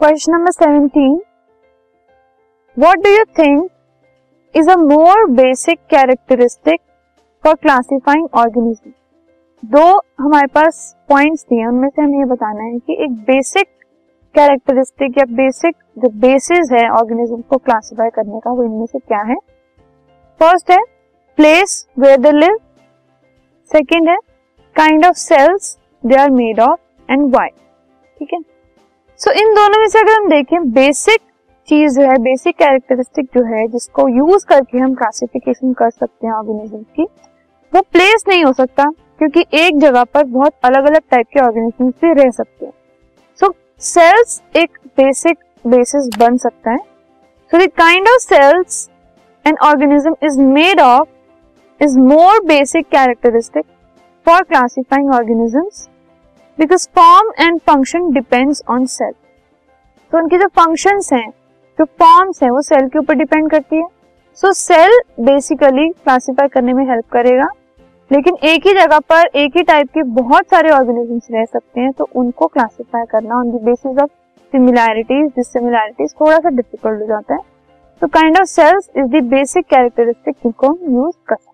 Question number seventeen what do you think is a more basic characteristic for classifying organism दो हमारे पास points दिए उनमें से हमें ये बताना है कि एक बेसिक कैरेक्टरिस्टिक या बेसिक जो बेसिस है ऑर्गेनिज्म को क्लासिफाई करने का, वो इनमें से क्या है? फ़र्स्ट है place where they live second है kind of cells they are made of and why ठीक है? सो इन दोनों में से अगर हम देखें बेसिक चीज़ जो है बेसिक कैरेक्टरिस्टिक जो है, जिसको यूज़ करके हम क्लासिफिकेशन कर सकते हैं ऑर्गेनिज्म की, वो प्लेस नहीं हो सकता, क्योंकि एक जगह पर बहुत अलग अलग टाइप के ऑर्गेनिज्म भी रह सकते हैं। सो सेल्स एक बेसिक बेसिस बन सकता है। So the kind of cells an organism is made of is more basic characteristic for classifying organisms because form and function depends on cell तो उनके जो फ़ंक्शन हैं, जो फॉर्म्स हैं, वो सेल के ऊपर डिपेंड करती है। सो सेल बेसिकली क्लासिफाई करने में हेल्प करेगा। लेकिन एक ही जगह पर, एक ही टाइप के बहुत सारे ऑर्गेनिजम्स रह सकते हैं तो उनको क्लासिफाई करना on the basis of similarities dissimilarities थोड़ा सा डिफ़िकल्ट हो जाता है। तो kind of cells is the basic characteristic जिनको हम यूज़ कर सकते हैं।